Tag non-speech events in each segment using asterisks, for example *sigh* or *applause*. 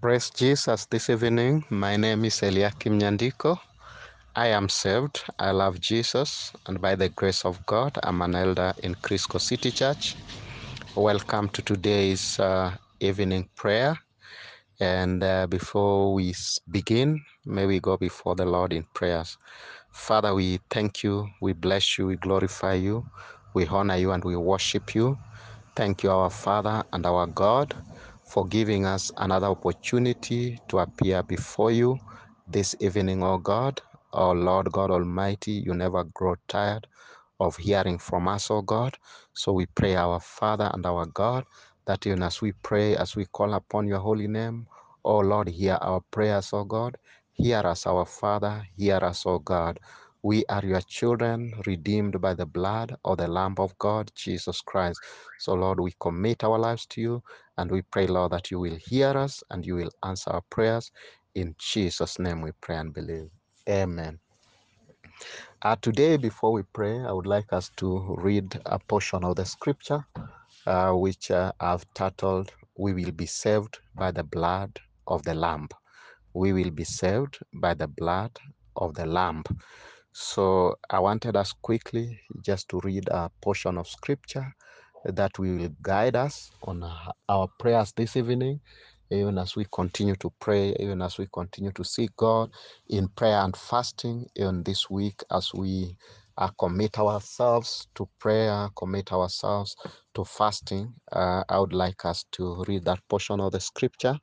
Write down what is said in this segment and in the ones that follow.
Praise Jesus this evening. My name is Eliakim Nyandiko. I am saved. I love Jesus, and by the grace of God, I'm an elder in Crisco City Church. Welcome to today's uh, evening prayer. And uh, before we begin, may we go before the Lord in prayers. Father, we thank you, we bless you, we glorify you, we honor you, and we worship you. Thank you, our Father and our God, for giving us another opportunity to appear before you this evening, O God. O Lord God Almighty, you never grow tired of hearing from us, O God. So we pray, our Father and our God, that even as we pray, as we call upon your holy name, O Lord, hear our prayers, O God. Hear us, our Father. Hear us, O God. We are your children, redeemed by the blood of the Lamb of God, Jesus Christ. So, Lord, we commit our lives to you and we pray, Lord, that you will hear us and you will answer our prayers. In Jesus' name we pray and believe. Amen. Uh, today, before we pray, I would like us to read a portion of the scripture uh, which uh, I've titled, We Will Be Saved by the Blood of the Lamb. We will be saved by the blood of the Lamb. So I wanted us quickly just to read a portion of scripture that will guide us on our prayers this evening, even as we continue to pray, even as we continue to seek God in prayer and fasting, even this week as we uh, commit ourselves to prayer, commit ourselves to fasting. Uh, I would like us to read that portion of the scripture,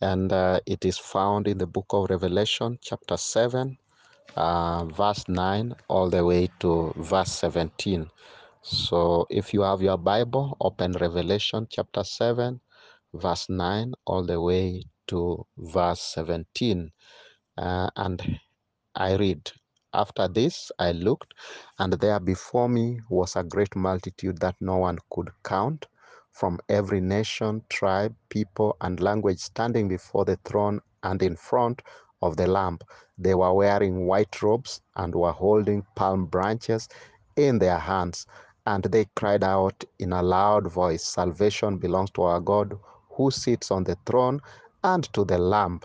and uh, it is found in the book of Revelation, chapter 7 uh, verse 9 all the way to verse 17. So if you have your Bible, open Revelation chapter 7, verse 9 all the way to verse 17. Uh, and I read, After this I looked, and there before me was a great multitude that no one could count, from every nation, tribe, people, and language standing before the throne and in front of the lamp. They were wearing white robes and were holding palm branches in their hands. And they cried out in a loud voice Salvation belongs to our God who sits on the throne and to the Lamb.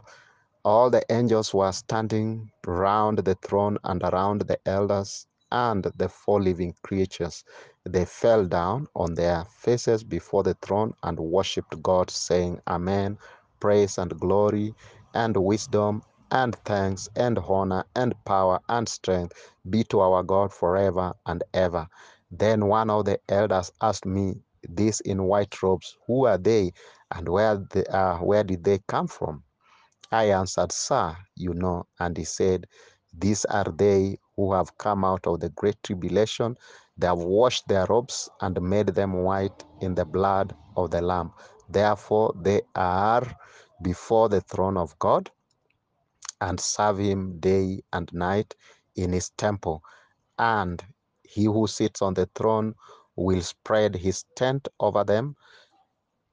All the angels were standing round the throne and around the elders and the four living creatures. They fell down on their faces before the throne and worshipped God, saying, Amen. Praise and glory and wisdom and thanks and honor and power and strength be to our God forever and ever. Then one of the elders asked me, These in white robes, who are they and where, they, uh, where did they come from? I answered, Sir, you know. And he said, These are they who have come out of the great tribulation. They have washed their robes and made them white in the blood of the Lamb. Therefore, they are before the throne of God and serve him day and night in his temple. And he who sits on the throne will spread his tent over them.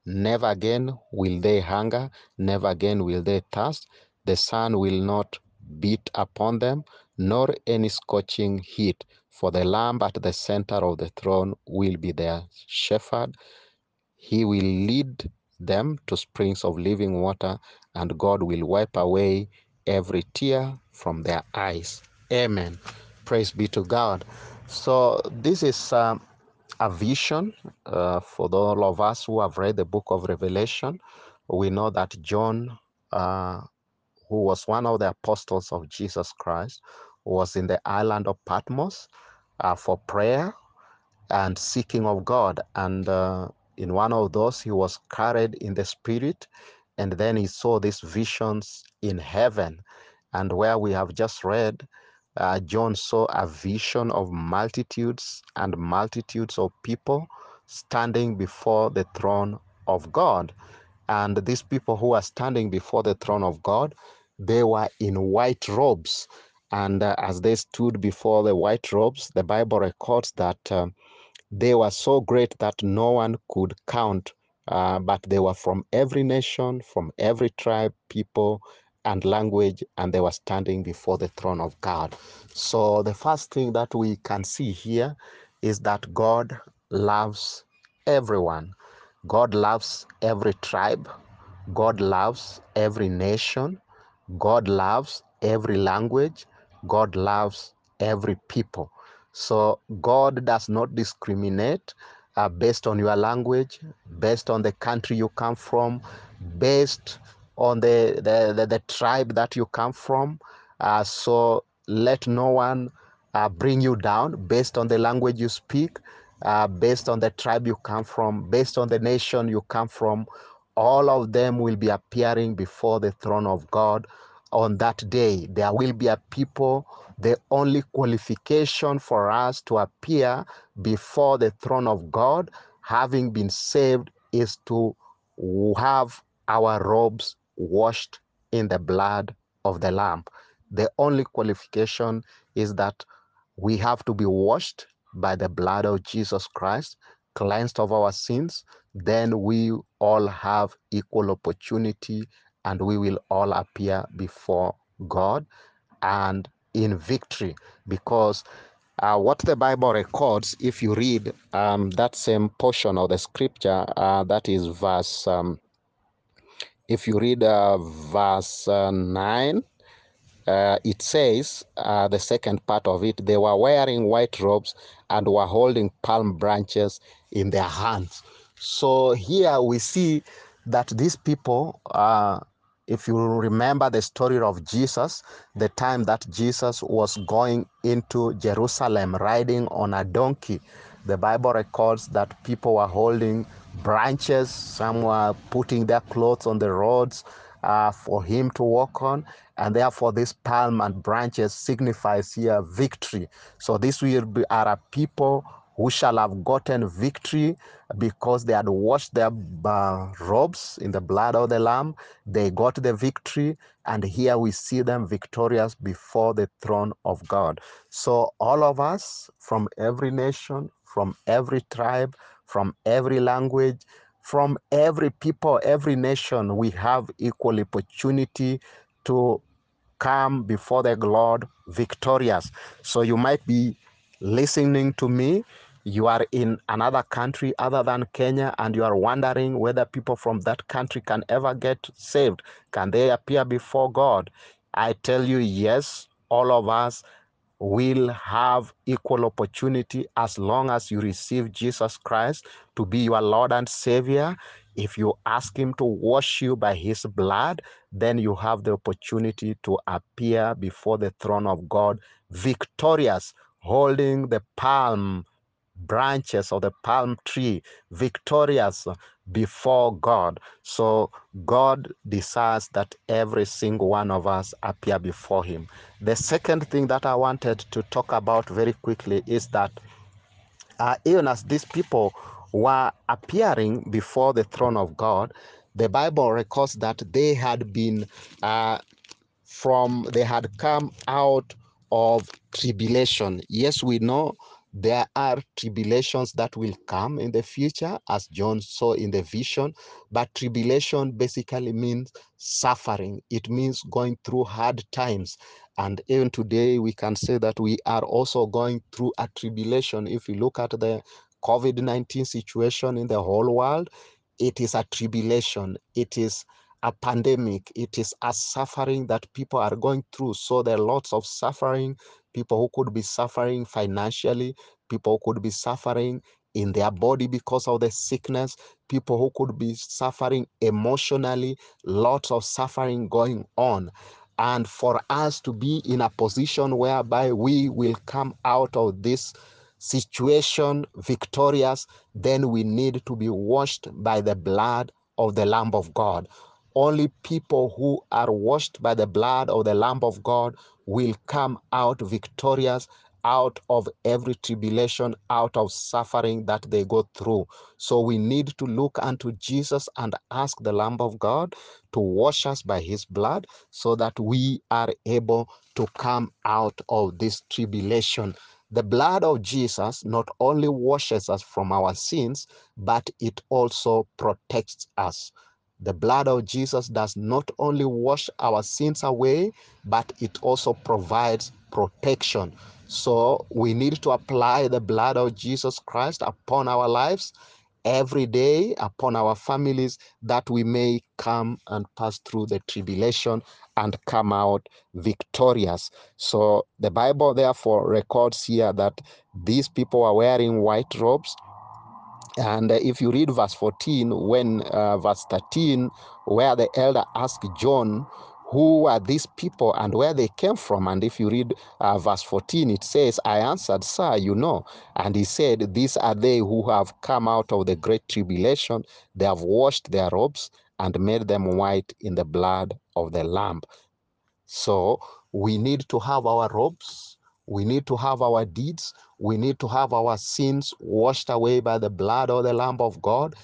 Never again will they hunger, never again will they thirst. The sun will not beat upon them, nor any scorching heat. For the Lamb at the center of the throne will be their shepherd. He will lead them to springs of living water, and God will wipe away every tear from their eyes. Amen. Praise be to God. So, this is um, a vision uh, for all of us who have read the book of Revelation. We know that John, uh, who was one of the apostles of Jesus Christ, was in the island of Patmos uh, for prayer and seeking of God. And uh, in one of those, he was carried in the spirit, and then he saw these visions in heaven. And where we have just read, uh, John saw a vision of multitudes and multitudes of people standing before the throne of God. And these people who are standing before the throne of God, they were in white robes. And uh, as they stood before the white robes, the Bible records that um, they were so great that no one could count, uh, but they were from every nation, from every tribe, people, and language, and they were standing before the throne of God. So, the first thing that we can see here is that God loves everyone. God loves every tribe. God loves every nation, God loves every language, God loves every people. So God does not discriminate uh, based on your language, based on the country you come from, based on the, the, the, the tribe that you come from. Uh, so let no one uh, bring you down based on the language you speak, uh, based on the tribe you come from, based on the nation you come from. All of them will be appearing before the throne of God on that day. There will be a people. The only qualification for us to appear before the throne of God, having been saved, is to have our robes washed in the blood of the Lamb. The only qualification is that we have to be washed by the blood of Jesus Christ, cleansed of our sins. Then we all have equal opportunity and we will all appear before God and in victory because uh, what the Bible records, if you read um, that same portion of the scripture, uh, that is verse, um, if you read uh, verse uh, 9, uh, it says, uh, the second part of it, they were wearing white robes and were holding palm branches in their hands. So here we see that these people, uh, if you remember the story of Jesus, the time that Jesus was going into Jerusalem riding on a donkey, the Bible records that people were holding branches, some were putting their clothes on the roads uh, for him to walk on, and therefore this palm and branches signifies here victory. So this will be are a people who shall have gotten victory because they had washed their uh, robes in the blood of the Lamb. They got the victory, and here we see them victorious before the throne of God. So, all of us from every nation, from every tribe, from every language, from every people, every nation, we have equal opportunity to come before the Lord victorious. So you might be listening to me. You are in another country other than Kenya, and you are wondering whether people from that country can ever get saved. Can they appear before God? I tell you, yes, all of us will have equal opportunity as long as you receive Jesus Christ to be your Lord and Savior. If you ask Him to wash you by His blood, then you have the opportunity to appear before the throne of God victorious, holding the palm branches of the palm tree, victorious before God. So God desires that every single one of us appear before Him. The second thing that I wanted to talk about very quickly is that uh, even as these people were appearing before the throne of God, the Bible records that they had been uh, from they had come out of tribulation. Yes, we know there are tribulations that will come in the future, as John saw in the vision, but tribulation basically means suffering, it means going through hard times. And even today, we can say that we are also going through a tribulation. If you look at the COVID 19 situation in the whole world, it is a tribulation. It is a pandemic. It is a suffering that people are going through. So there are lots of suffering. People who could be suffering financially, people who could be suffering in their body because of the sickness, people who could be suffering emotionally, lots of suffering going on. And for us to be in a position whereby we will come out of this situation victorious, then we need to be washed by the blood of the Lamb of God. Only people who are washed by the blood of the Lamb of God will come out victorious out of every tribulation, out of suffering that they go through. So we need to look unto Jesus and ask the Lamb of God to wash us by his blood so that we are able to come out of this tribulation. The blood of Jesus not only washes us from our sins, but it also protects us. The blood of Jesus does not only wash our sins away, but it also provides protection. So we need to apply the blood of Jesus Christ upon our lives every day upon our families that we may come and pass through the tribulation and come out victorious. So the Bible therefore records here that these people are wearing white robes and uh, if you read verse 14, when uh, verse 13, where the elder asked John, who are these people and where they came from? And if you read uh, verse 14, it says, I answered, Sir, you know. And he said, These are they who have come out of the great tribulation. They have washed their robes and made them white in the blood of the Lamb. So we need to have our robes we need to have our deeds. We need to have our sins washed away by the blood of the Lamb of God.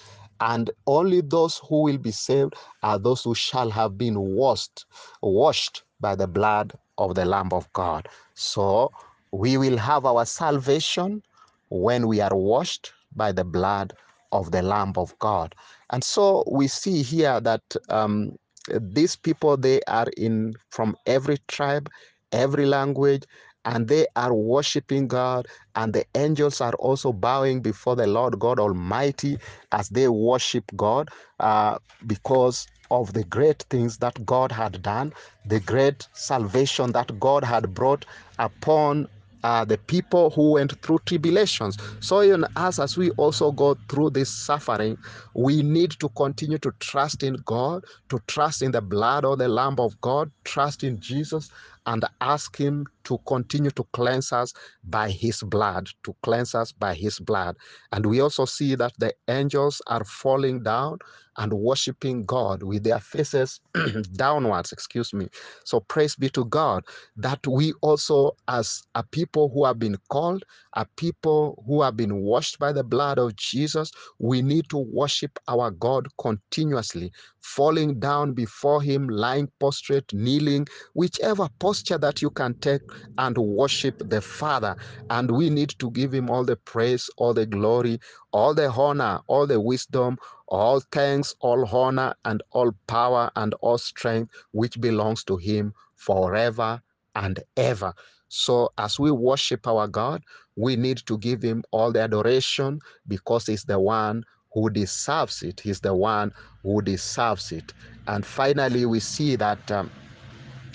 And only those who will be saved are those who shall have been washed, washed by the blood of the Lamb of God. So we will have our salvation when we are washed by the blood of the Lamb of God. And so we see here that um, these people they are in from every tribe, every language, and they are worshiping God, and the angels are also bowing before the Lord God Almighty as they worship God uh, because of the great things that God had done, the great salvation that God had brought upon uh, the people who went through tribulations. So, even us, as we also go through this suffering, we need to continue to trust in God, to trust in the blood of the Lamb of God, trust in Jesus, and ask Him to continue to cleanse us by His blood, to cleanse us by His blood. And we also see that the angels are falling down and worshiping God with their faces *clears throat* downwards, excuse me. So praise be to God that we also, as a people who have been called, a people who have been washed by the blood of Jesus, we need to worship our God continuously, falling down before Him, lying prostrate, kneeling, whichever posture that you can take and worship the Father. And we need to give Him all the praise, all the glory, all the honor, all the wisdom, all thanks, all honor, and all power and all strength which belongs to Him forever and ever. So, as we worship our God, we need to give Him all the adoration because He's the one who deserves it. He's the one who deserves it. And finally, we see that um,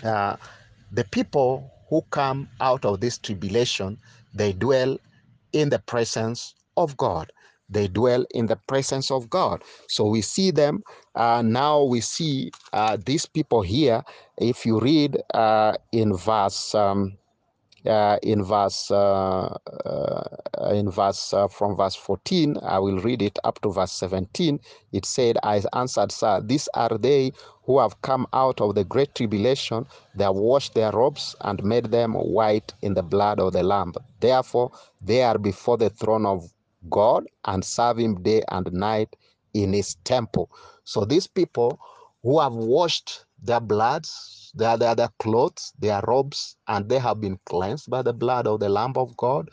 uh, the people who come out of this tribulation, they dwell in the presence of God. They dwell in the presence of God. So we see them. Uh, now we see uh, these people here. If you read uh, in verse um, uh, in verse uh, uh, in verse uh, from verse 14 i will read it up to verse 17 it said i answered sir these are they who have come out of the great tribulation. They have washed their robes and made them white in the blood of the lamb. Therefore they are before the throne of god and serve him day and night in his temple. So these people who have washed their bloods, their, their, their clothes, their robes, and they have been cleansed by the blood of the Lamb of God.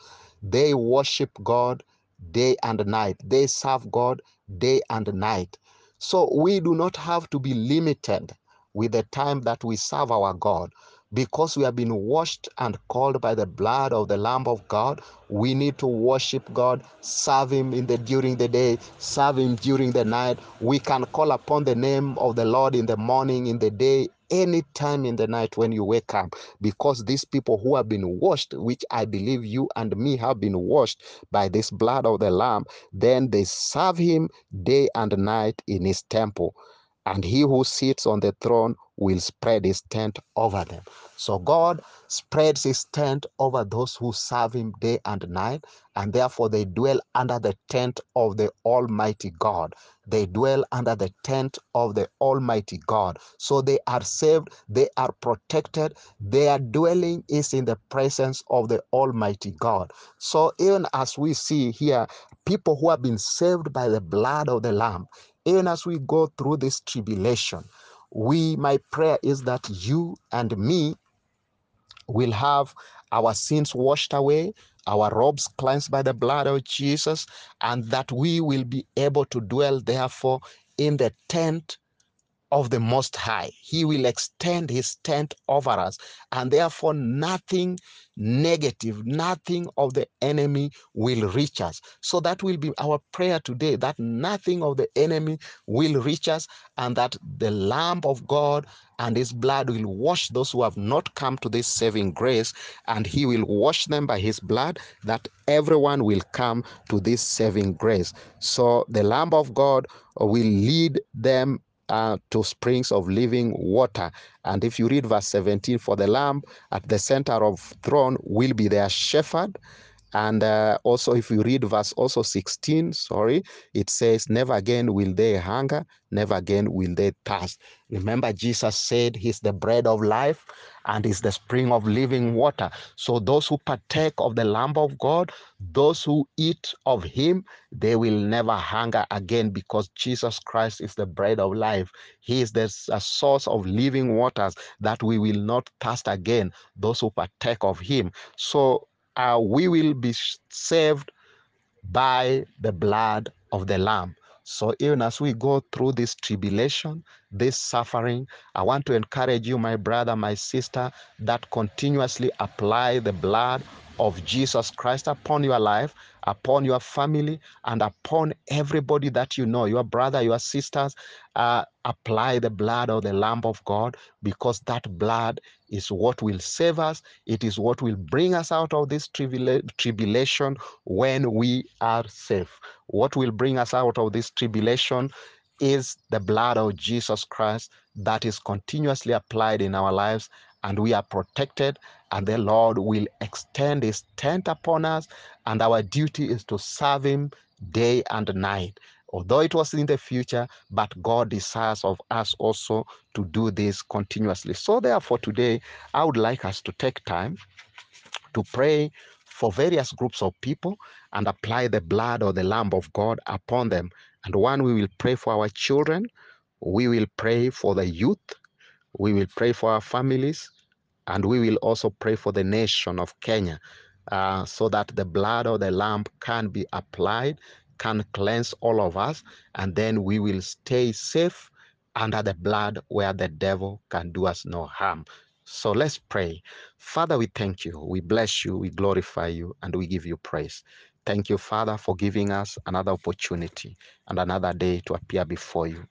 They worship God day and night. They serve God day and night. So we do not have to be limited with the time that we serve our God. Because we have been washed and called by the blood of the Lamb of God, we need to worship God, serve Him in the during the day, serve Him during the night. We can call upon the name of the Lord in the morning, in the day, any time in the night when you wake up because these people who have been washed which i believe you and me have been washed by this blood of the lamb then they serve him day and night in his temple and he who sits on the throne will spread his tent over them. So God spreads his tent over those who serve him day and night, and therefore they dwell under the tent of the Almighty God. They dwell under the tent of the Almighty God. So they are saved, they are protected, their dwelling is in the presence of the Almighty God. So even as we see here, people who have been saved by the blood of the Lamb, even as we go through this tribulation, we my prayer is that you and me will have our sins washed away our robes cleansed by the blood of jesus and that we will be able to dwell therefore in the tent of the Most High. He will extend his tent over us, and therefore nothing negative, nothing of the enemy will reach us. So that will be our prayer today that nothing of the enemy will reach us, and that the Lamb of God and his blood will wash those who have not come to this saving grace, and he will wash them by his blood, that everyone will come to this saving grace. So the Lamb of God will lead them uh, to springs of living water. And if you read verse 17, for the lamb at the center of throne will be their shepherd. And uh, also, if you read verse also 16, sorry, it says, Never again will they hunger, never again will they thirst. Remember, Jesus said he's the bread of life and is the spring of living water. So those who partake of the Lamb of God, those who eat of him, they will never hunger again because Jesus Christ is the bread of life. He is the source of living waters that we will not thirst again, those who partake of him. So uh, we will be saved by the blood of the Lamb. So even as we go through this tribulation, this suffering, I want to encourage you, my brother, my sister, that continuously apply the blood of Jesus Christ upon your life, upon your family, and upon everybody that you know, your brother, your sisters. Uh, apply the blood of the Lamb of God because that blood is what will save us. It is what will bring us out of this tribula- tribulation when we are safe. What will bring us out of this tribulation is the blood of Jesus Christ that is continuously applied in our lives, and we are protected, and the Lord will extend his tent upon us, and our duty is to serve him day and night. Although it was in the future, but God desires of us also to do this continuously. So, therefore, today I would like us to take time to pray for various groups of people and apply the blood or the Lamb of God upon them. And one, we will pray for our children, we will pray for the youth, we will pray for our families, and we will also pray for the nation of Kenya uh, so that the blood of the Lamb can be applied, can cleanse all of us, and then we will stay safe under the blood where the devil can do us no harm. So let's pray. Father, we thank you. We bless you. We glorify you and we give you praise. Thank you, Father, for giving us another opportunity and another day to appear before you.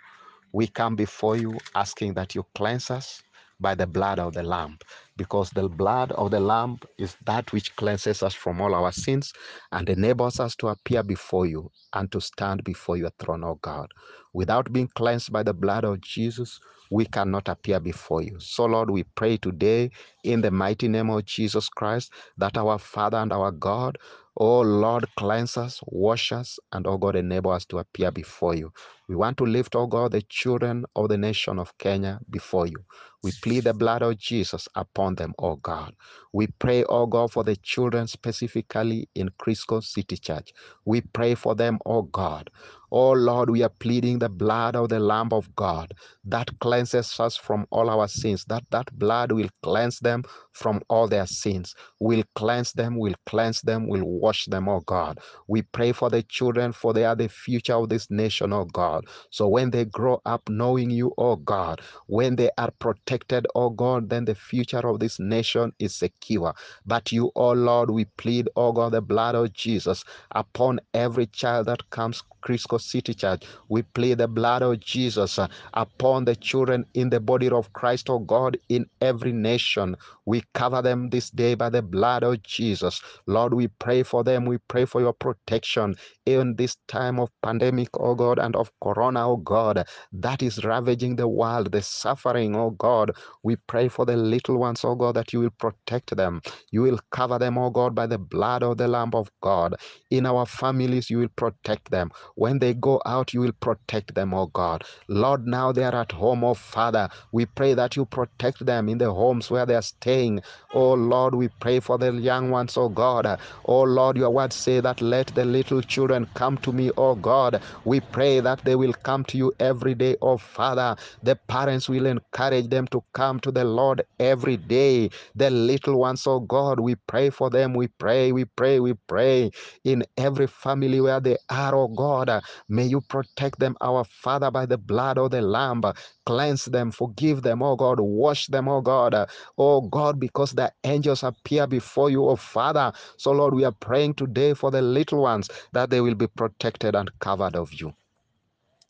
We come before you asking that you cleanse us by the blood of the Lamb, because the blood of the Lamb is that which cleanses us from all our sins and enables us to appear before you and to stand before your throne, O God. Without being cleansed by the blood of Jesus, we cannot appear before you. So, Lord, we pray today in the mighty name of Jesus Christ that our Father and our God, oh Lord, cleanse us, wash us, and oh God, enable us to appear before you. We want to lift, oh God, the children of the nation of Kenya before you. We plead the blood of Jesus upon them, oh God. We pray, oh God, for the children specifically in Crisco City Church. We pray for them, oh God. Oh Lord, we are pleading the blood of the Lamb of God that cleanses us from all our sins, that that blood will cleanse them from all their sins, will cleanse them, will cleanse them, will wash them, oh God. We pray for the children, for they are the future of this nation, oh God. So when they grow up knowing you, oh God, when they are protected, oh God, then the future of this nation is secure. But you, oh Lord, we plead, oh God, the blood of Jesus upon every child that comes Crisco City Church. We plead the blood of Jesus uh, upon the children in the body of Christ, oh God, in every nation. We cover them this day by the blood of Jesus. Lord, we pray for them. We pray for your protection in this time of pandemic, oh God, and of corona, oh God, that is ravaging the world, the suffering, oh God. We pray for the little ones, oh God, that you will protect them. You will cover them, oh God, by the blood of the Lamb of God. In our families, you will protect them. When they go out, you will protect them, oh God. Lord, now they are at home, oh Father. We pray that you protect them in the homes where they are staying. Oh Lord, we pray for the young ones, oh God. Oh Lord, your word say that let the little children come to me, oh God. We pray that they will come to you every day, oh Father. The parents will encourage them to come to the Lord every day. The little ones, oh God, we pray for them. We pray, we pray, we pray in every family where they are, oh God. May you protect them, our Father, by the blood of the Lamb. Cleanse them, forgive them, oh God, wash them, oh God. Oh God, because the angels appear before you, oh Father. So, Lord, we are praying today for the little ones that they will be protected and covered of you.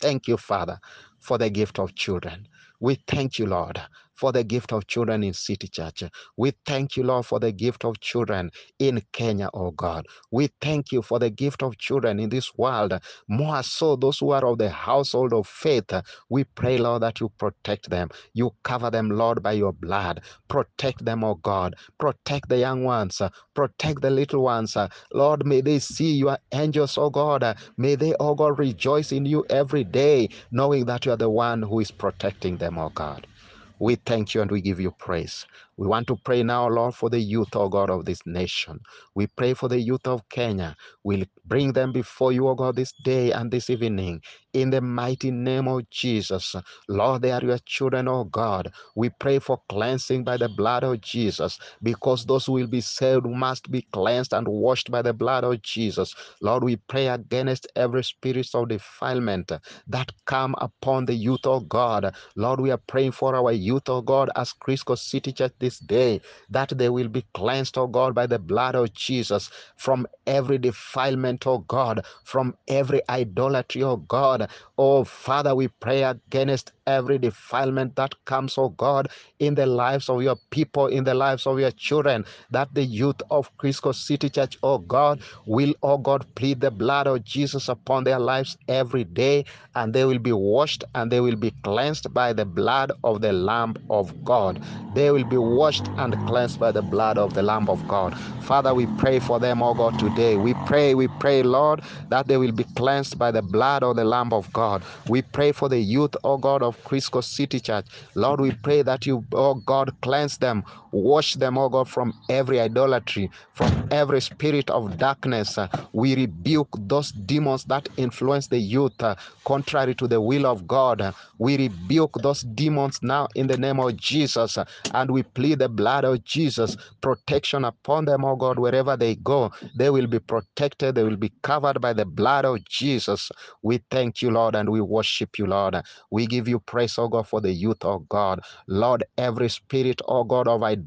Thank you, Father, for the gift of children. We thank you, Lord, for the gift of children in City Church. We thank you, Lord, for the gift of children in Kenya, oh God. We thank you for the gift of children in this world. More so, those who are of the household of faith, we pray, Lord, that you protect them. You cover them, Lord, by your blood. Protect them, oh God. Protect the young ones. Protect the little ones. Lord, may they see your angels, oh God. May they, oh God, rejoice in you every day, knowing that you are the one who is protecting them, oh God. We thank you and we give you praise. We want to pray now, Lord, for the youth, oh God, of this nation. We pray for the youth of Kenya. We'll bring them before you, oh God, this day and this evening. In the mighty name of Jesus. Lord, they are your children, oh God. We pray for cleansing by the blood of Jesus, because those who will be saved must be cleansed and washed by the blood of Jesus. Lord, we pray against every spirit of defilement that come upon the youth, oh God. Lord, we are praying for our youth, oh God, as Crisco City Church this day, that they will be cleansed, oh God, by the blood of Jesus from every defilement, oh God, from every idolatry, oh God. Oh Father, we pray against every defilement that comes, oh God, in the lives of your people, in the lives of your children, that the youth of Crisco City Church, oh God, will, oh God, plead the blood of Jesus upon their lives every day, and they will be washed and they will be cleansed by the blood of the Lamb of God. They will be washed and cleansed by the blood of the Lamb of God. Father, we pray for them, oh God, today. We pray, we pray, Lord, that they will be cleansed by the blood of the Lamb of God. We pray for the youth, oh God, of Crisco City Church. Lord, we pray that you, oh God, cleanse them, wash them, oh God, from every idolatry, from every spirit of darkness. We rebuke those demons that influence the youth uh, contrary to the will of God. We rebuke those demons now in the name of Jesus, uh, and we plead the blood of Jesus, protection upon them, oh God, wherever they go. They will be protected, they will be covered by the blood of Jesus. We thank you, Lord, and we worship you, Lord. We give you praise, oh God, for the youth, oh God. Lord, every spirit, oh God, of idolatry,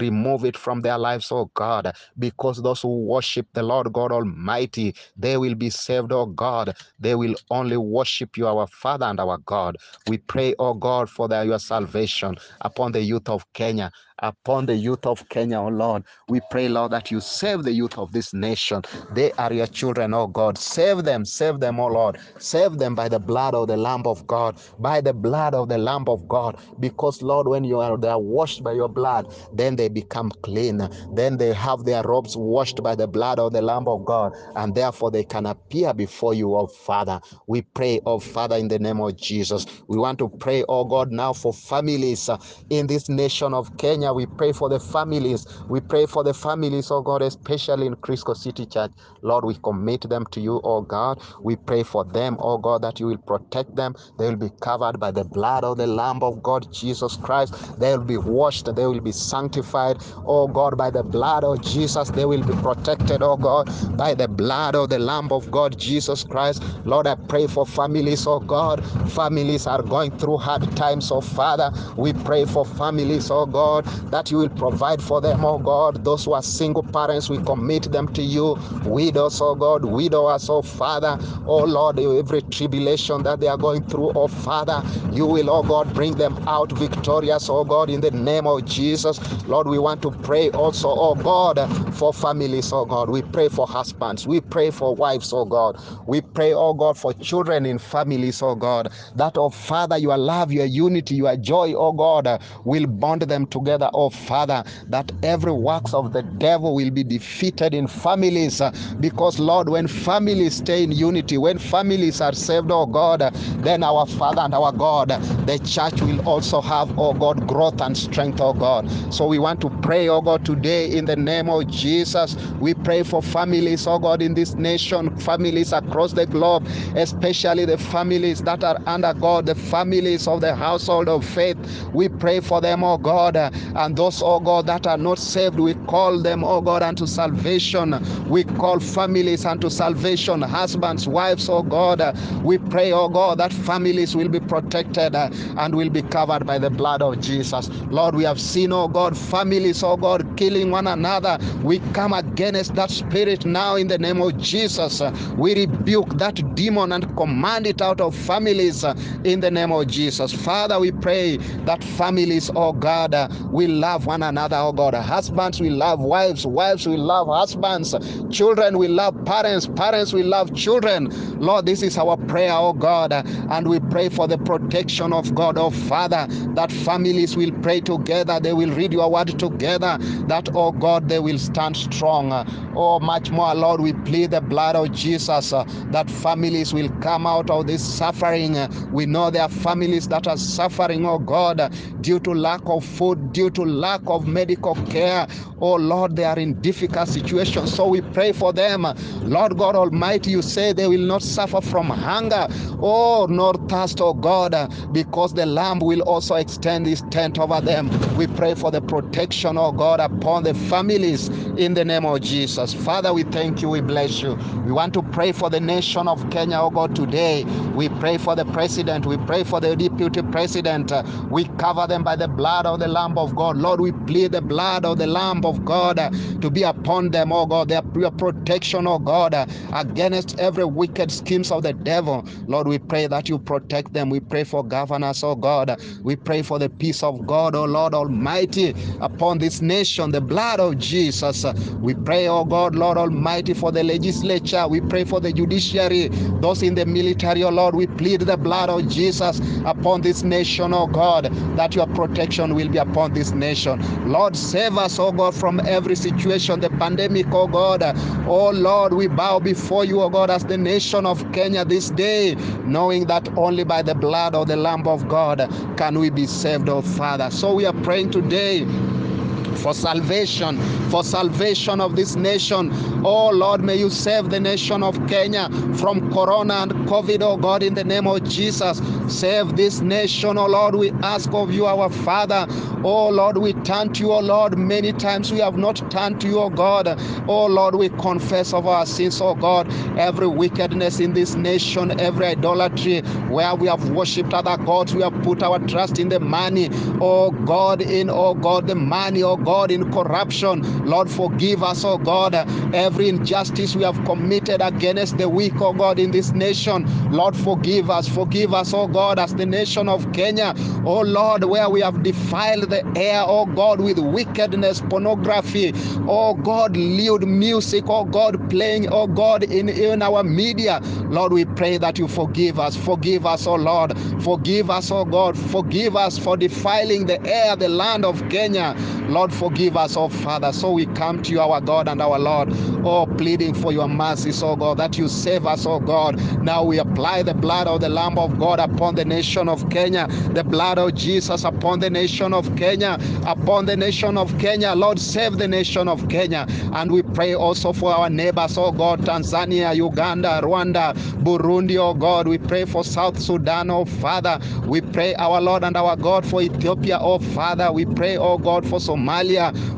remove it from their lives, oh God, because those who worship the Lord God Almighty, they will be saved, oh God. They will only worship you, our Father and our God. We pray, oh God, for their, your salvation upon the youth of Kenya upon the youth of Kenya, oh Lord. We pray, Lord, that you save the youth of this nation. They are your children, oh God. Save them, save them, oh Lord. Save them by the blood of the Lamb of God, by the blood of the Lamb of God. Because, Lord, when you are they are washed by your blood, then they become clean. Then they have their robes washed by the blood of the Lamb of God, and therefore they can appear before you, oh Father. We pray, oh Father, in the name of Jesus. We want to pray, oh God, now for families uh, in this nation of Kenya. We pray for the families. We pray for the families, oh God, especially in Crisco City Church. Lord, we commit them to you, oh God. We pray for them, oh God, that you will protect them. They will be covered by the blood of the Lamb of God, Jesus Christ. They will be washed. They will be sanctified, oh God, by the blood of Jesus. They will be protected, oh God, by the blood of the Lamb of God, Jesus Christ. Lord, I pray for families, oh God. Families are going through hard times, oh Father. We pray for families, oh God, that you will provide for them, oh God. Those who are single parents, we commit them to you. Widows, oh God, widowers, oh Father. Oh Lord, every tribulation that they are going through, oh Father, you will, oh God, bring them out victorious, oh God, in the name of Jesus. Lord, we want to pray also, oh God, for families, oh God. We pray for husbands. We pray for wives, oh God. We pray, oh God, for children in families, oh God. That, oh Father, your love, your unity, your joy, oh God, will bond them together, oh Father, that every works of the devil will be defeated in families. Because, Lord, when families stay in unity, when families are saved, oh God, then our Father and our God, the church will also have, oh God, growth and strength, oh God. So we want to pray, oh God, today in the name of Jesus. We pray for families, oh God, in this nation, families across the globe, especially the families that are under God, the families of the household of faith. We pray for them, oh God, and those, oh God, that are not saved, we call them, oh God, unto salvation. We call families unto salvation, husbands, wives, oh God. We pray, oh God, that families will be protected and will be covered by the blood of Jesus. Lord, we have seen, oh God, families, oh God, killing one another. We come against that spirit now in the name of Jesus. We rebuke that demon and command it out of families in the name of Jesus. Father, we pray that families, oh God, will love one another, oh God. Husbands will love wives, wives will love husbands, children will love parents, parents will love children. Lord, this is our prayer, oh God, and we pray for the protection of God, oh Father, that families will pray together, they will read your word together, that, oh God, they will stand strong. Oh, much more, Lord, we plead the blood of Jesus uh, that families will come out of this suffering. we know there are families that are suffering, oh God, due to lack of food, due to lack of medical care. Oh Lord, they are in difficult situations. So we pray for them. Lord God Almighty, you say they will not suffer from hunger, oh, nor thirst, oh God, because the Lamb will also extend his tent over them. We pray for the protection, oh God, upon the families in the name of Jesus. Father, we thank you, we bless you. We want to pray for the nation of Kenya, oh God, today. We pray for the president, we pray for the deputy president. We cover them by the blood of the Lamb of God. Lord, we plead the blood of the Lamb of God uh, to be upon them, oh God, their protection, oh God, uh, against every wicked schemes of the devil. Lord, we pray that you protect them. We pray for governors, oh God. We pray for the peace of God, oh Lord Almighty, upon this nation, the blood of Jesus. We pray, oh God, Lord Almighty, for the legislature. We pray for the judiciary, those in the military, oh Lord. We plead the blood of Jesus upon this nation, oh God, that your protection will be upon this nation. Lord, save us, oh God, from every situation, the pandemic, oh God. Oh Lord, we bow before you, oh God, as the nation of Kenya this day, knowing that only by the blood of the Lamb of God can we be saved, oh Father. So we are praying today for salvation, for salvation of this nation. Oh Lord, may you save the nation of Kenya from corona and COVID, oh God, in the name of Jesus. Save this nation, oh Lord. We ask of you, our Father. Oh Lord, we turn to you, oh Lord. Many times we have not turned to you, oh God. Oh Lord, we confess of our sins, oh God. Every wickedness in this nation, every idolatry where we have worshipped other gods, we have put our trust in the money, oh God, in, oh God, the money, oh God, in corruption. Lord, forgive us, oh God, every injustice we have committed against the weak, oh God, in this nation. Lord, forgive us, forgive us, oh God, as the nation of Kenya, oh Lord, where we have defiled the air, oh God, with wickedness, pornography, oh God, lewd music, oh God, playing, oh God, in, in our media. Lord, we pray that you forgive us, forgive us, oh Lord, forgive us, oh God, forgive us for defiling the air, the land of Kenya. Lord, forgive us, oh Father. So we come to you, our God and our Lord, oh, pleading for your mercies, oh God, that you save us, oh God. Now we apply the blood of the Lamb of God upon the nation of Kenya, the blood of Jesus upon the nation of Kenya, upon the nation of Kenya. Lord, save the nation of Kenya. And we pray also for our neighbors, oh God, Tanzania, Uganda, Rwanda, Burundi, oh God. We pray for South Sudan, oh Father. We pray, our Lord and our God, for Ethiopia, oh Father. We pray, oh God, for Somalia.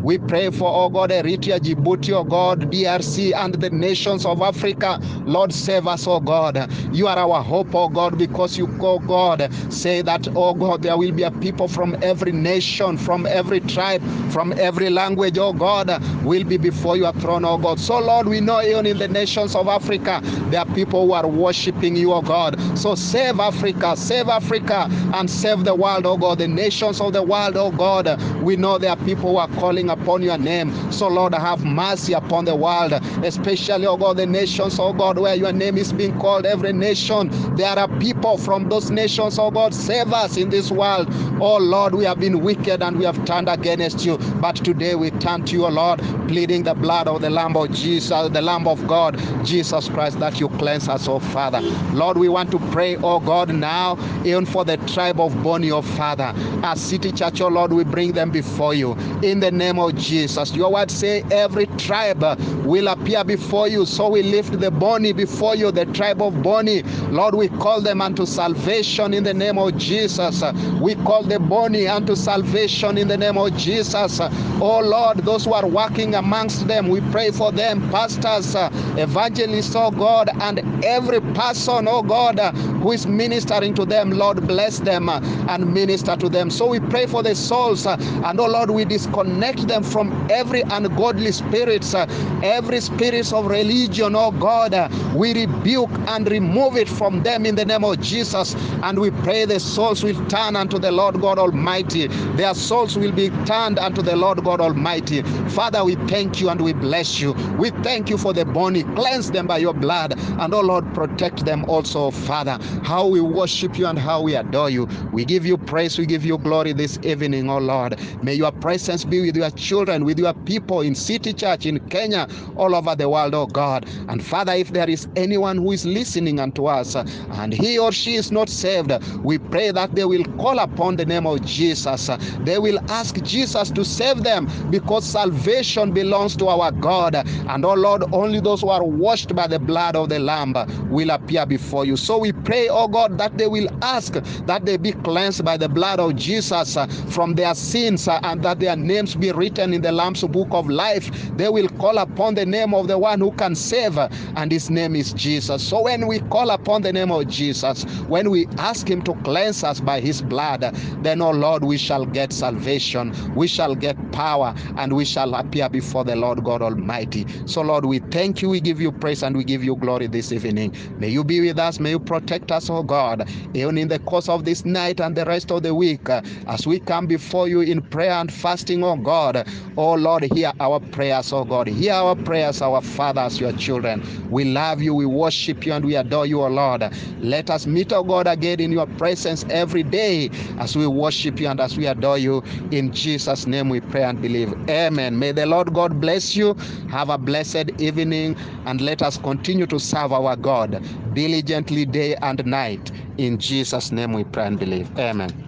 We pray for, oh God, Eritrea, Djibouti, oh God, DRC, and the nations of Africa. Lord, save us, oh God. You are our hope, oh God, because you, oh God, say that, oh God, there will be a people from every nation, from every tribe, from every language, oh God, will be before your throne, oh God. So, Lord, we know even in the nations of Africa, there are people who are worshiping you, oh God. So, save Africa, save Africa, and save the world, oh God. The nations of the world, oh God. We know there are people who are calling upon your name. So, Lord, have mercy upon the world, especially, oh God, the nations, oh God, where your name is being called. Every nation, there are people from those nations, oh God, save us in this world. Oh Lord, we have been wicked and we have turned against you. But today we turn to you, Lord, pleading the blood of the Lamb of Jesus, the Lamb of God, Jesus Christ, that you cleanse us, oh Father. Lord, we want to pray, oh God, now, even for the tribe of Boni, oh Father. As City Church, oh Lord, we bring them before you in the name of Jesus. Your word say every tribe will appear before you. So we lift the Boni before you, the tribe of Boni. Lord, we call them unto salvation in the name of Jesus. We call the Boni unto salvation in the name of Jesus. Oh Lord, those who are working amongst them, we pray for them, pastors, evangelists, oh God, and every person, oh God, who is ministering to them. Lord, bless them and minister to them. So we pray for the souls, and oh Lord, we disconnect them from every ungodly spirits, uh, every spirits of religion, oh God. Uh, we rebuke and remove it from them in the name of Jesus. And we pray the souls will turn unto the Lord God Almighty. Their souls will be turned unto the Lord God Almighty. Father, we thank you and we bless you. We thank you for the Boni. Cleanse them by your blood. And oh Lord, protect them also, oh Father. How we worship you and how we adore you. We give you praise, we give you glory this evening, oh Lord. May your presence be with your children, with your people in City Church, in Kenya, all over the world, oh God. And Father, if there is anyone who is listening unto us uh, and he or she is not saved, we pray that they will call upon the name of Jesus. They will ask Jesus to save them because salvation belongs to our God. And oh Lord, only those who are washed by the blood of the Lamb will appear before you. So we pray, oh God, that they will ask that they be cleansed by the blood of Jesus uh, from their sins uh, and that their names be written in the Lamb's book of life. They will call upon the name of the one who can save, and his name is Jesus. So when we call upon the name of Jesus, when we ask him to cleanse us by his blood, then, oh Lord, we shall get salvation, we shall get power, and we shall appear before the Lord God Almighty. So, Lord, we thank you, we give you praise, and we give you glory this evening. May you be with us, may you protect us, oh God, even in the course of this night and the rest of the week, as we come before you in prayer and fasting, oh God. Oh Lord, hear our prayers, oh God. Hear our prayers, our fathers, your children. We love you, we worship you, and we adore you, oh Lord. Let us meet, oh God, again in your presence every day as we worship you and as we adore you. In Jesus' name we pray and believe. Amen. May the Lord God bless you. Have a blessed evening and let us continue to serve our God diligently day and night. In Jesus' name we pray and believe. Amen.